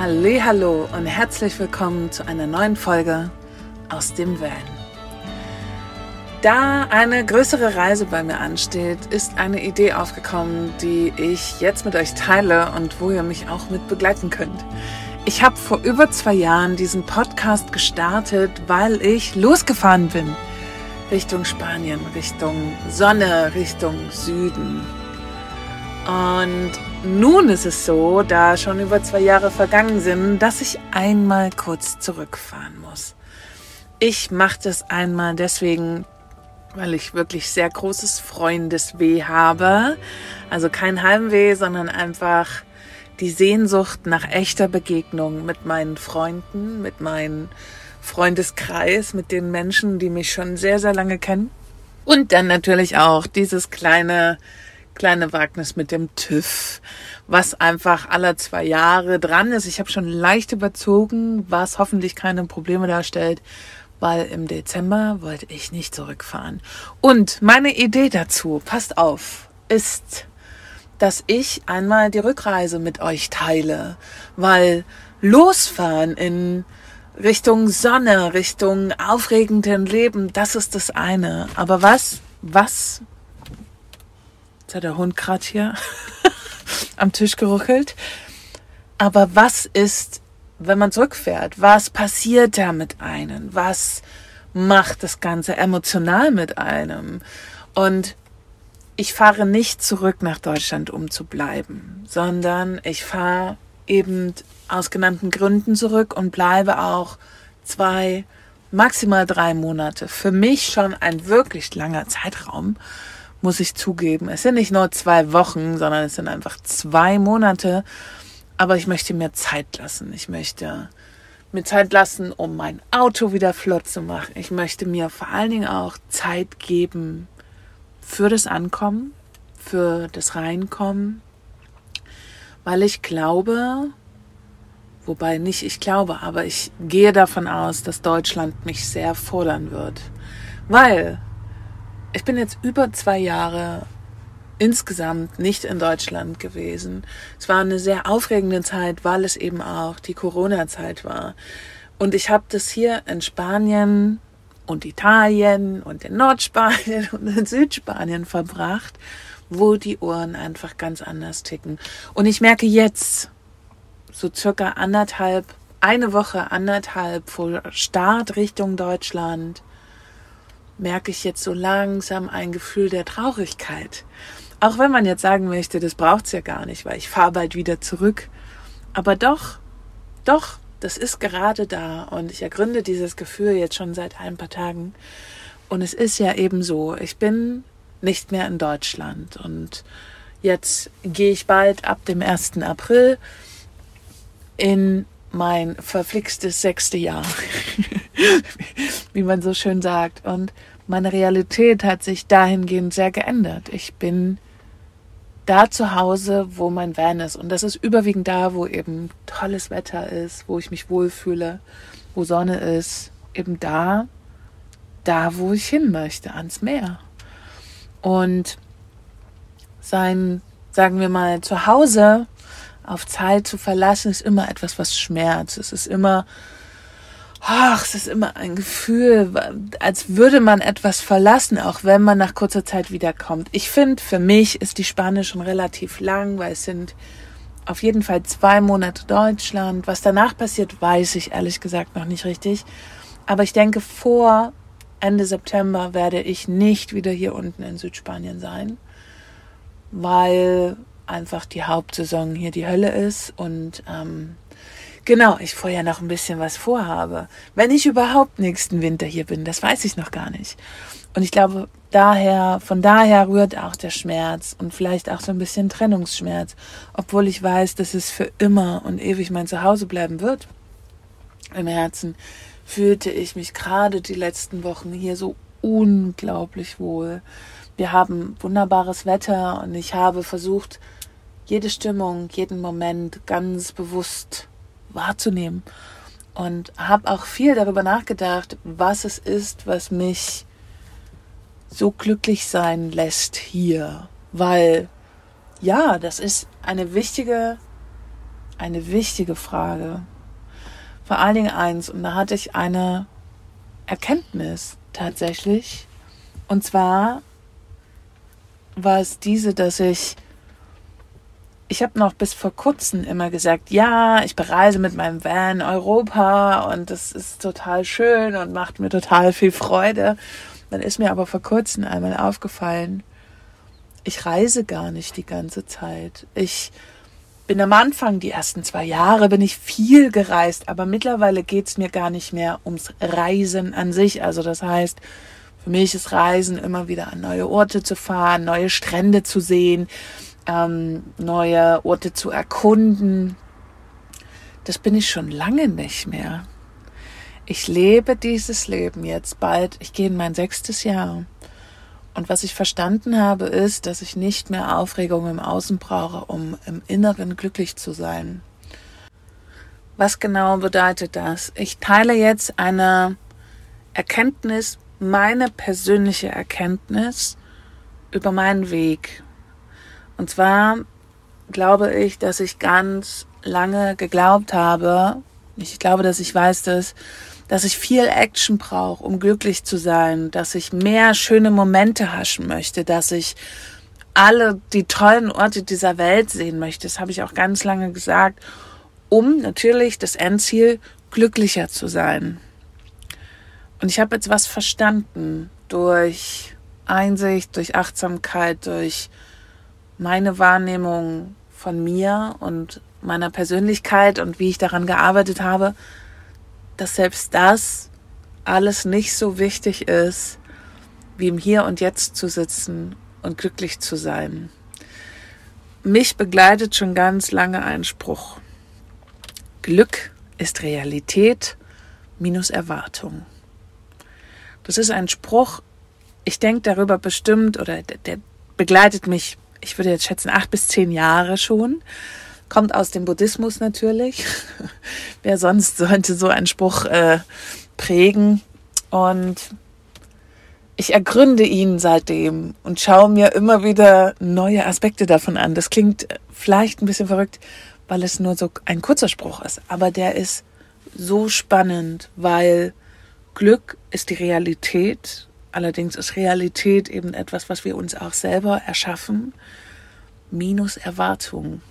Hallo und herzlich willkommen zu einer neuen Folge aus dem Van. Da eine größere Reise bei mir ansteht, ist eine Idee aufgekommen, die ich jetzt mit euch teile und wo ihr mich auch mit begleiten könnt. Ich habe vor über zwei Jahren diesen Podcast gestartet, weil ich losgefahren bin. Richtung Spanien, Richtung Sonne, Richtung Süden. Und nun ist es so, da schon über zwei Jahre vergangen sind, dass ich einmal kurz zurückfahren muss. Ich mache das einmal deswegen, weil ich wirklich sehr großes Freundesweh habe. Also kein Heimweh, sondern einfach die Sehnsucht nach echter Begegnung mit meinen Freunden, mit meinem Freundeskreis, mit den Menschen, die mich schon sehr, sehr lange kennen. Und dann natürlich auch dieses kleine kleine Wagnis mit dem TÜV, was einfach alle zwei Jahre dran ist. Ich habe schon leicht überzogen, was hoffentlich keine Probleme darstellt, weil im Dezember wollte ich nicht zurückfahren. Und meine Idee dazu, passt auf, ist, dass ich einmal die Rückreise mit euch teile, weil losfahren in Richtung Sonne, Richtung aufregenden Leben, das ist das eine. Aber was, was Jetzt hat der Hund gerade hier am Tisch geruckelt. Aber was ist, wenn man zurückfährt? Was passiert da mit einem? Was macht das Ganze emotional mit einem? Und ich fahre nicht zurück nach Deutschland, um zu bleiben, sondern ich fahre eben aus genannten Gründen zurück und bleibe auch zwei, maximal drei Monate. Für mich schon ein wirklich langer Zeitraum muss ich zugeben. Es sind nicht nur zwei Wochen, sondern es sind einfach zwei Monate. Aber ich möchte mir Zeit lassen. Ich möchte mir Zeit lassen, um mein Auto wieder flott zu machen. Ich möchte mir vor allen Dingen auch Zeit geben für das Ankommen, für das Reinkommen, weil ich glaube, wobei nicht ich glaube, aber ich gehe davon aus, dass Deutschland mich sehr fordern wird, weil ich bin jetzt über zwei Jahre insgesamt nicht in Deutschland gewesen. Es war eine sehr aufregende Zeit, weil es eben auch die Corona-Zeit war. Und ich habe das hier in Spanien und Italien und in Nordspanien und in Südspanien verbracht, wo die Uhren einfach ganz anders ticken. Und ich merke jetzt, so circa anderthalb, eine Woche anderthalb vor Start Richtung Deutschland, merke ich jetzt so langsam ein Gefühl der Traurigkeit. Auch wenn man jetzt sagen möchte, das braucht's ja gar nicht, weil ich fahre bald wieder zurück. Aber doch, doch, das ist gerade da und ich ergründe dieses Gefühl jetzt schon seit ein paar Tagen. Und es ist ja eben so, ich bin nicht mehr in Deutschland und jetzt gehe ich bald ab dem 1. April in mein verflixtes sechste Jahr, wie man so schön sagt. Und meine Realität hat sich dahingehend sehr geändert. Ich bin da zu Hause, wo mein Van ist. Und das ist überwiegend da, wo eben tolles Wetter ist, wo ich mich wohlfühle, wo Sonne ist. Eben da, da, wo ich hin möchte, ans Meer. Und sein, sagen wir mal, zu Hause auf Zeit zu verlassen, ist immer etwas, was schmerzt. Es ist immer, ach, es ist immer ein Gefühl, als würde man etwas verlassen, auch wenn man nach kurzer Zeit wiederkommt. Ich finde, für mich ist die Spanne schon relativ lang, weil es sind auf jeden Fall zwei Monate Deutschland. Was danach passiert, weiß ich ehrlich gesagt noch nicht richtig. Aber ich denke, vor Ende September werde ich nicht wieder hier unten in Südspanien sein, weil einfach die Hauptsaison hier die Hölle ist und ähm, genau, ich vorher noch ein bisschen was vorhabe. Wenn ich überhaupt nächsten Winter hier bin, das weiß ich noch gar nicht. Und ich glaube, daher, von daher rührt auch der Schmerz und vielleicht auch so ein bisschen Trennungsschmerz, obwohl ich weiß, dass es für immer und ewig mein Zuhause bleiben wird. Im Herzen fühlte ich mich gerade die letzten Wochen hier so unglaublich wohl. Wir haben wunderbares Wetter und ich habe versucht, jede Stimmung, jeden Moment ganz bewusst wahrzunehmen. Und habe auch viel darüber nachgedacht, was es ist, was mich so glücklich sein lässt hier. Weil, ja, das ist eine wichtige eine wichtige Frage. Vor allen Dingen eins, und da hatte ich eine Erkenntnis tatsächlich. Und zwar war es diese, dass ich, ich habe noch bis vor kurzem immer gesagt, ja, ich bereise mit meinem Van Europa und das ist total schön und macht mir total viel Freude. Dann ist mir aber vor kurzem einmal aufgefallen, ich reise gar nicht die ganze Zeit. Ich bin am Anfang, die ersten zwei Jahre, bin ich viel gereist, aber mittlerweile geht's mir gar nicht mehr ums Reisen an sich. Also das heißt, für mich ist Reisen immer wieder an neue Orte zu fahren, neue Strände zu sehen, ähm, neue Orte zu erkunden. Das bin ich schon lange nicht mehr. Ich lebe dieses Leben jetzt bald. Ich gehe in mein sechstes Jahr. Und was ich verstanden habe, ist, dass ich nicht mehr Aufregung im Außen brauche, um im Inneren glücklich zu sein. Was genau bedeutet das? Ich teile jetzt eine Erkenntnis, meine persönliche Erkenntnis über meinen Weg. Und zwar glaube ich, dass ich ganz lange geglaubt habe, ich glaube, dass ich weiß das, dass ich viel Action brauche, um glücklich zu sein, dass ich mehr schöne Momente haschen möchte, dass ich alle die tollen Orte dieser Welt sehen möchte. Das habe ich auch ganz lange gesagt, um natürlich das Endziel glücklicher zu sein. Und ich habe jetzt was verstanden durch Einsicht, durch Achtsamkeit, durch meine Wahrnehmung von mir und meiner Persönlichkeit und wie ich daran gearbeitet habe, dass selbst das alles nicht so wichtig ist, wie im Hier und Jetzt zu sitzen und glücklich zu sein. Mich begleitet schon ganz lange ein Spruch. Glück ist Realität minus Erwartung. Das ist ein Spruch, ich denke darüber bestimmt oder der, der begleitet mich, ich würde jetzt schätzen, acht bis zehn Jahre schon kommt aus dem Buddhismus natürlich. Wer sonst sollte so einen Spruch äh, prägen? Und ich ergründe ihn seitdem und schaue mir immer wieder neue Aspekte davon an. Das klingt vielleicht ein bisschen verrückt, weil es nur so ein kurzer Spruch ist, aber der ist so spannend, weil Glück ist die Realität. Allerdings ist Realität eben etwas, was wir uns auch selber erschaffen, minus Erwartungen.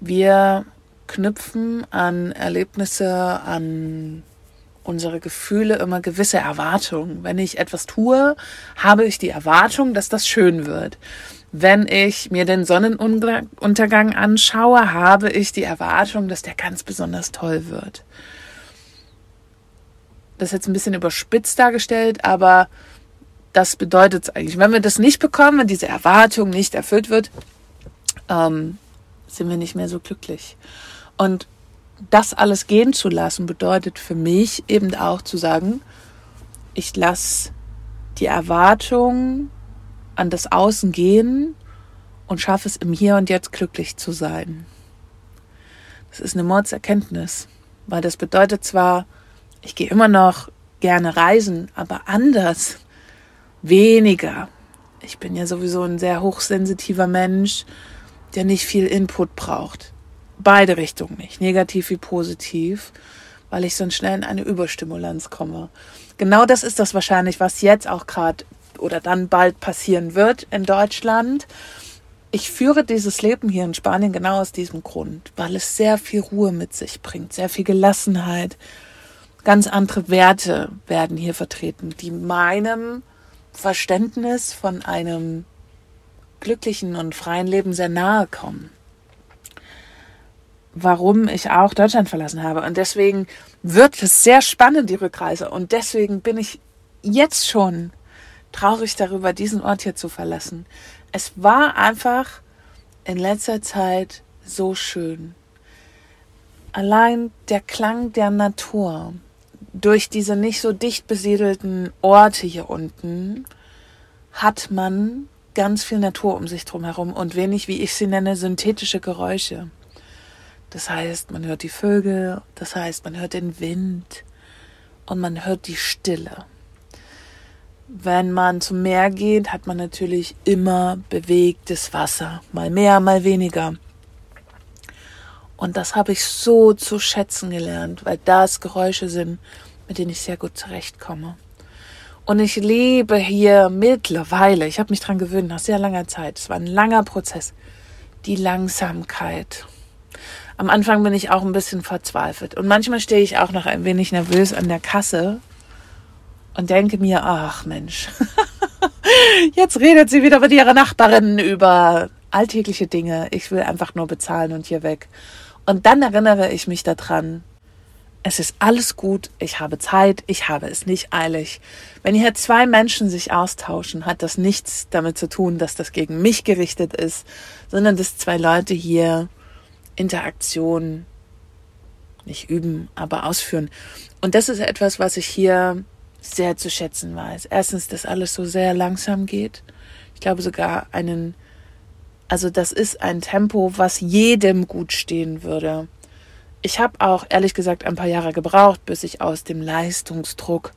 Wir knüpfen an Erlebnisse, an unsere Gefühle immer gewisse Erwartungen. Wenn ich etwas tue, habe ich die Erwartung, dass das schön wird. Wenn ich mir den Sonnenuntergang anschaue, habe ich die Erwartung, dass der ganz besonders toll wird. Das ist jetzt ein bisschen überspitzt dargestellt, aber das bedeutet es eigentlich. Wenn wir das nicht bekommen, wenn diese Erwartung nicht erfüllt wird, ähm, sind wir nicht mehr so glücklich. Und das alles gehen zu lassen, bedeutet für mich eben auch zu sagen, ich lasse die Erwartung an das Außen gehen und schaffe es im Hier und Jetzt glücklich zu sein. Das ist eine Mordserkenntnis, weil das bedeutet zwar, ich gehe immer noch gerne reisen, aber anders, weniger. Ich bin ja sowieso ein sehr hochsensitiver Mensch der nicht viel Input braucht. Beide Richtungen nicht, negativ wie positiv, weil ich sonst schnell in eine Überstimulanz komme. Genau das ist das wahrscheinlich, was jetzt auch gerade oder dann bald passieren wird in Deutschland. Ich führe dieses Leben hier in Spanien genau aus diesem Grund, weil es sehr viel Ruhe mit sich bringt, sehr viel Gelassenheit. Ganz andere Werte werden hier vertreten, die meinem Verständnis von einem glücklichen und freien Leben sehr nahe kommen. Warum ich auch Deutschland verlassen habe. Und deswegen wird es sehr spannend, die Rückreise. Und deswegen bin ich jetzt schon traurig darüber, diesen Ort hier zu verlassen. Es war einfach in letzter Zeit so schön. Allein der Klang der Natur durch diese nicht so dicht besiedelten Orte hier unten hat man ganz viel Natur um sich drum herum und wenig, wie ich sie nenne, synthetische Geräusche. Das heißt, man hört die Vögel, das heißt, man hört den Wind und man hört die Stille. Wenn man zum Meer geht, hat man natürlich immer bewegtes Wasser, mal mehr, mal weniger. Und das habe ich so zu schätzen gelernt, weil das Geräusche sind, mit denen ich sehr gut zurechtkomme. Und ich lebe hier mittlerweile, ich habe mich dran gewöhnt, nach sehr langer Zeit, es war ein langer Prozess, die Langsamkeit. Am Anfang bin ich auch ein bisschen verzweifelt. Und manchmal stehe ich auch noch ein wenig nervös an der Kasse und denke mir, ach Mensch, jetzt redet sie wieder mit ihrer Nachbarin über alltägliche Dinge. Ich will einfach nur bezahlen und hier weg. Und dann erinnere ich mich daran, es ist alles gut, ich habe Zeit, ich habe es nicht eilig. Wenn hier zwei Menschen sich austauschen, hat das nichts damit zu tun, dass das gegen mich gerichtet ist, sondern dass zwei Leute hier Interaktion nicht üben, aber ausführen. Und das ist etwas, was ich hier sehr zu schätzen weiß. Erstens, dass alles so sehr langsam geht. Ich glaube sogar einen, also das ist ein Tempo, was jedem gut stehen würde ich habe auch ehrlich gesagt ein paar Jahre gebraucht, bis ich aus dem Leistungsdruck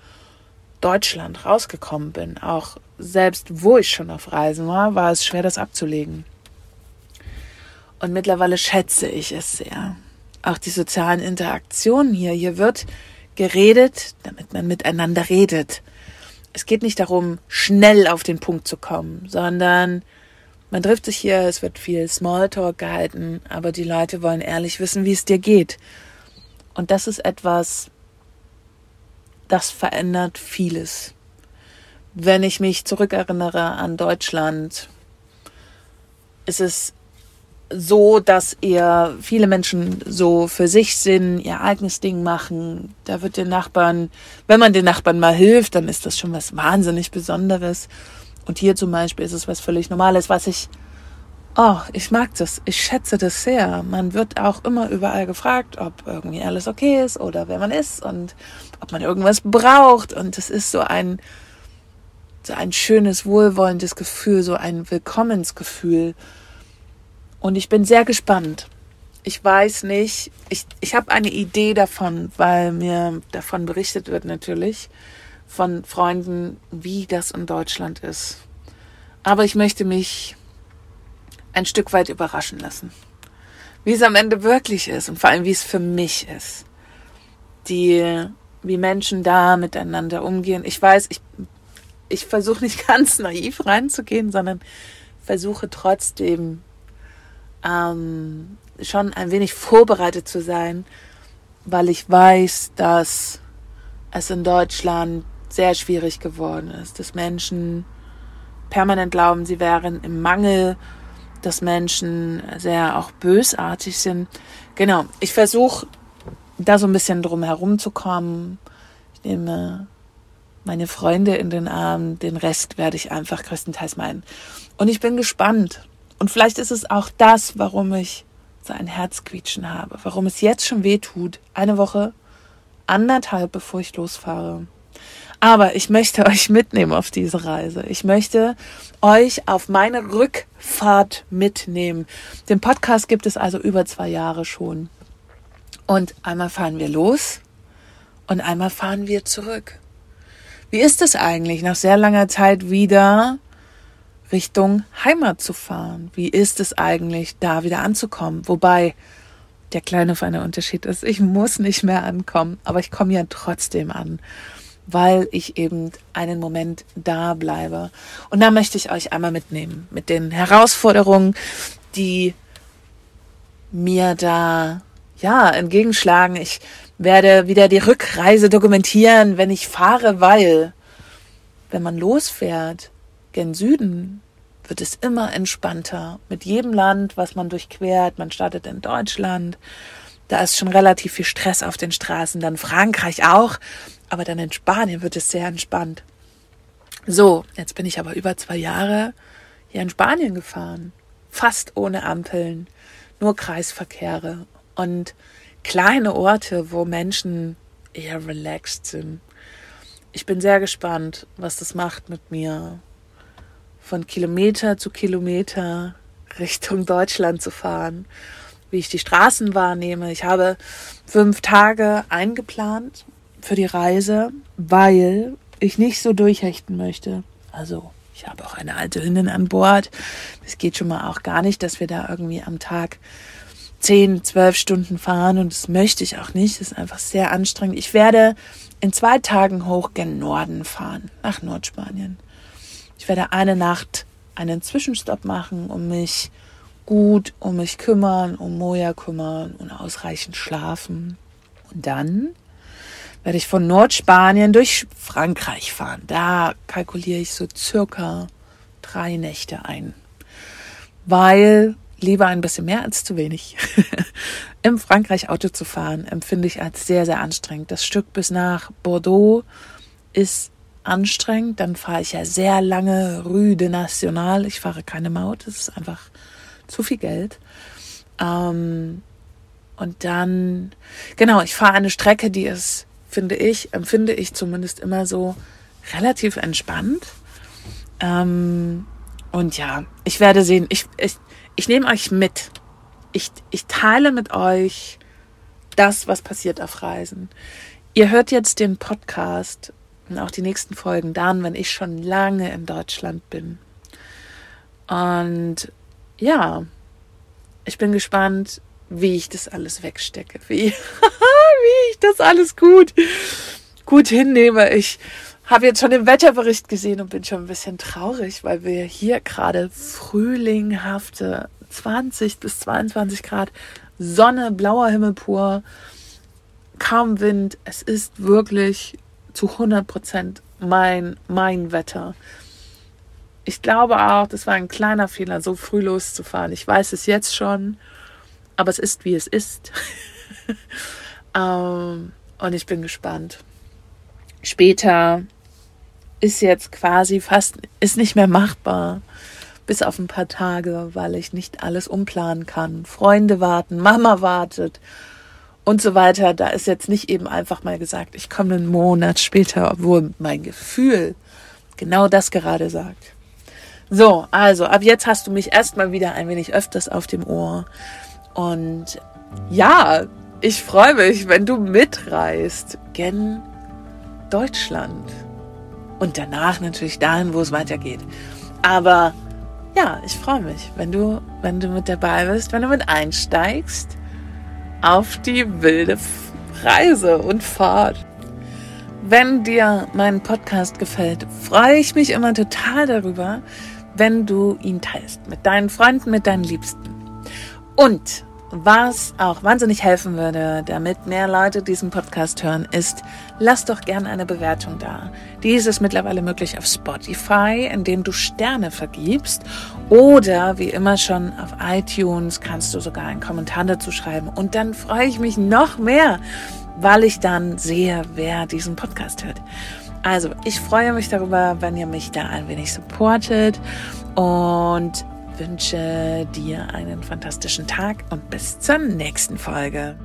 Deutschland rausgekommen bin. Auch selbst wo ich schon auf Reisen war, war es schwer, das abzulegen. Und mittlerweile schätze ich es sehr. Auch die sozialen Interaktionen hier. Hier wird geredet, damit man miteinander redet. Es geht nicht darum, schnell auf den Punkt zu kommen, sondern man trifft sich hier, es wird viel Smalltalk gehalten, aber die Leute wollen ehrlich wissen, wie es dir geht. Und das ist etwas, das verändert vieles. Wenn ich mich zurückerinnere an Deutschland, ist es so, dass eher viele Menschen so für sich sind, ihr eigenes Ding machen. Da wird den Nachbarn, wenn man den Nachbarn mal hilft, dann ist das schon was wahnsinnig Besonderes. Und hier zum Beispiel ist es was völlig Normales, was ich, oh, ich mag das, ich schätze das sehr. Man wird auch immer überall gefragt, ob irgendwie alles okay ist oder wer man ist und ob man irgendwas braucht. Und es ist so ein, so ein schönes, wohlwollendes Gefühl, so ein Willkommensgefühl. Und ich bin sehr gespannt. Ich weiß nicht, ich, ich habe eine Idee davon, weil mir davon berichtet wird natürlich von Freunden, wie das in Deutschland ist. Aber ich möchte mich ein Stück weit überraschen lassen. Wie es am Ende wirklich ist und vor allem, wie es für mich ist. Die, wie Menschen da miteinander umgehen. Ich weiß, ich, ich versuche nicht ganz naiv reinzugehen, sondern versuche trotzdem ähm, schon ein wenig vorbereitet zu sein, weil ich weiß, dass es in Deutschland sehr schwierig geworden ist, dass Menschen permanent glauben, sie wären im Mangel, dass Menschen sehr auch bösartig sind. Genau, ich versuche da so ein bisschen drum herum zu kommen. Ich nehme meine Freunde in den Arm, den Rest werde ich einfach größtenteils meinen. Und ich bin gespannt. Und vielleicht ist es auch das, warum ich so ein Herzquietschen habe, warum es jetzt schon weh tut, eine Woche, anderthalb, bevor ich losfahre. Aber ich möchte euch mitnehmen auf diese Reise. Ich möchte euch auf meine Rückfahrt mitnehmen. Den Podcast gibt es also über zwei Jahre schon. Und einmal fahren wir los und einmal fahren wir zurück. Wie ist es eigentlich, nach sehr langer Zeit wieder Richtung Heimat zu fahren? Wie ist es eigentlich, da wieder anzukommen? Wobei der kleine feine Unterschied ist, ich muss nicht mehr ankommen, aber ich komme ja trotzdem an weil ich eben einen Moment da bleibe. Und da möchte ich euch einmal mitnehmen mit den Herausforderungen, die mir da ja entgegenschlagen. Ich werde wieder die Rückreise dokumentieren, wenn ich fahre, weil wenn man losfährt gen Süden, wird es immer entspannter. Mit jedem Land, was man durchquert, man startet in Deutschland, da ist schon relativ viel Stress auf den Straßen, dann Frankreich auch. Aber dann in Spanien wird es sehr entspannt. So, jetzt bin ich aber über zwei Jahre hier in Spanien gefahren. Fast ohne Ampeln, nur Kreisverkehre und kleine Orte, wo Menschen eher relaxed sind. Ich bin sehr gespannt, was das macht mit mir, von Kilometer zu Kilometer Richtung Deutschland zu fahren, wie ich die Straßen wahrnehme. Ich habe fünf Tage eingeplant für die Reise, weil ich nicht so durchhechten möchte. Also ich habe auch eine alte Hündin an Bord. Das geht schon mal auch gar nicht, dass wir da irgendwie am Tag 10, 12 Stunden fahren und das möchte ich auch nicht. Das ist einfach sehr anstrengend. Ich werde in zwei Tagen hoch gen Norden fahren, nach Nordspanien. Ich werde eine Nacht einen Zwischenstopp machen, um mich gut um mich kümmern, um Moja kümmern und ausreichend schlafen. Und dann werde ich von Nordspanien durch Frankreich fahren. Da kalkuliere ich so circa drei Nächte ein. Weil lieber ein bisschen mehr als zu wenig. Im Frankreich Auto zu fahren empfinde ich als sehr, sehr anstrengend. Das Stück bis nach Bordeaux ist anstrengend. Dann fahre ich ja sehr lange Rue de National. Ich fahre keine Maut. Das ist einfach zu viel Geld. Ähm, und dann, genau, ich fahre eine Strecke, die ist, finde ich, empfinde ich zumindest immer so relativ entspannt. Ähm, und ja, ich werde sehen, ich, ich, ich nehme euch mit. Ich, ich teile mit euch das, was passiert auf Reisen. Ihr hört jetzt den Podcast und auch die nächsten Folgen dann, wenn ich schon lange in Deutschland bin. Und ja, ich bin gespannt, wie ich das alles wegstecke, wie, wie ich das alles gut, gut hinnehme. Ich habe jetzt schon den Wetterbericht gesehen und bin schon ein bisschen traurig, weil wir hier gerade frühlinghafte 20 bis 22 Grad, Sonne, blauer Himmel pur, kaum Wind. Es ist wirklich zu 100 Prozent mein, mein Wetter. Ich glaube auch, das war ein kleiner Fehler, so früh loszufahren. Ich weiß es jetzt schon, aber es ist, wie es ist. ähm, und ich bin gespannt. Später ist jetzt quasi fast, ist nicht mehr machbar. Bis auf ein paar Tage, weil ich nicht alles umplanen kann. Freunde warten, Mama wartet und so weiter. Da ist jetzt nicht eben einfach mal gesagt, ich komme einen Monat später, obwohl mein Gefühl genau das gerade sagt. So, also ab jetzt hast du mich erstmal wieder ein wenig öfters auf dem Ohr. Und ja, ich freue mich, wenn du mitreist gen Deutschland. Und danach natürlich dahin, wo es weitergeht. Aber ja, ich freue mich, wenn du, wenn du mit dabei bist, wenn du mit einsteigst auf die wilde Reise und Fahrt. Wenn dir mein Podcast gefällt, freue ich mich immer total darüber, wenn du ihn teilst mit deinen Freunden, mit deinen Liebsten. Und was auch wahnsinnig helfen würde, damit mehr Leute diesen Podcast hören, ist, lass doch gerne eine Bewertung da. Dies ist mittlerweile möglich auf Spotify, indem du Sterne vergibst. Oder wie immer schon auf iTunes kannst du sogar einen Kommentar dazu schreiben. Und dann freue ich mich noch mehr, weil ich dann sehe, wer diesen Podcast hört. Also, ich freue mich darüber, wenn ihr mich da ein wenig supportet und wünsche dir einen fantastischen Tag und bis zur nächsten Folge.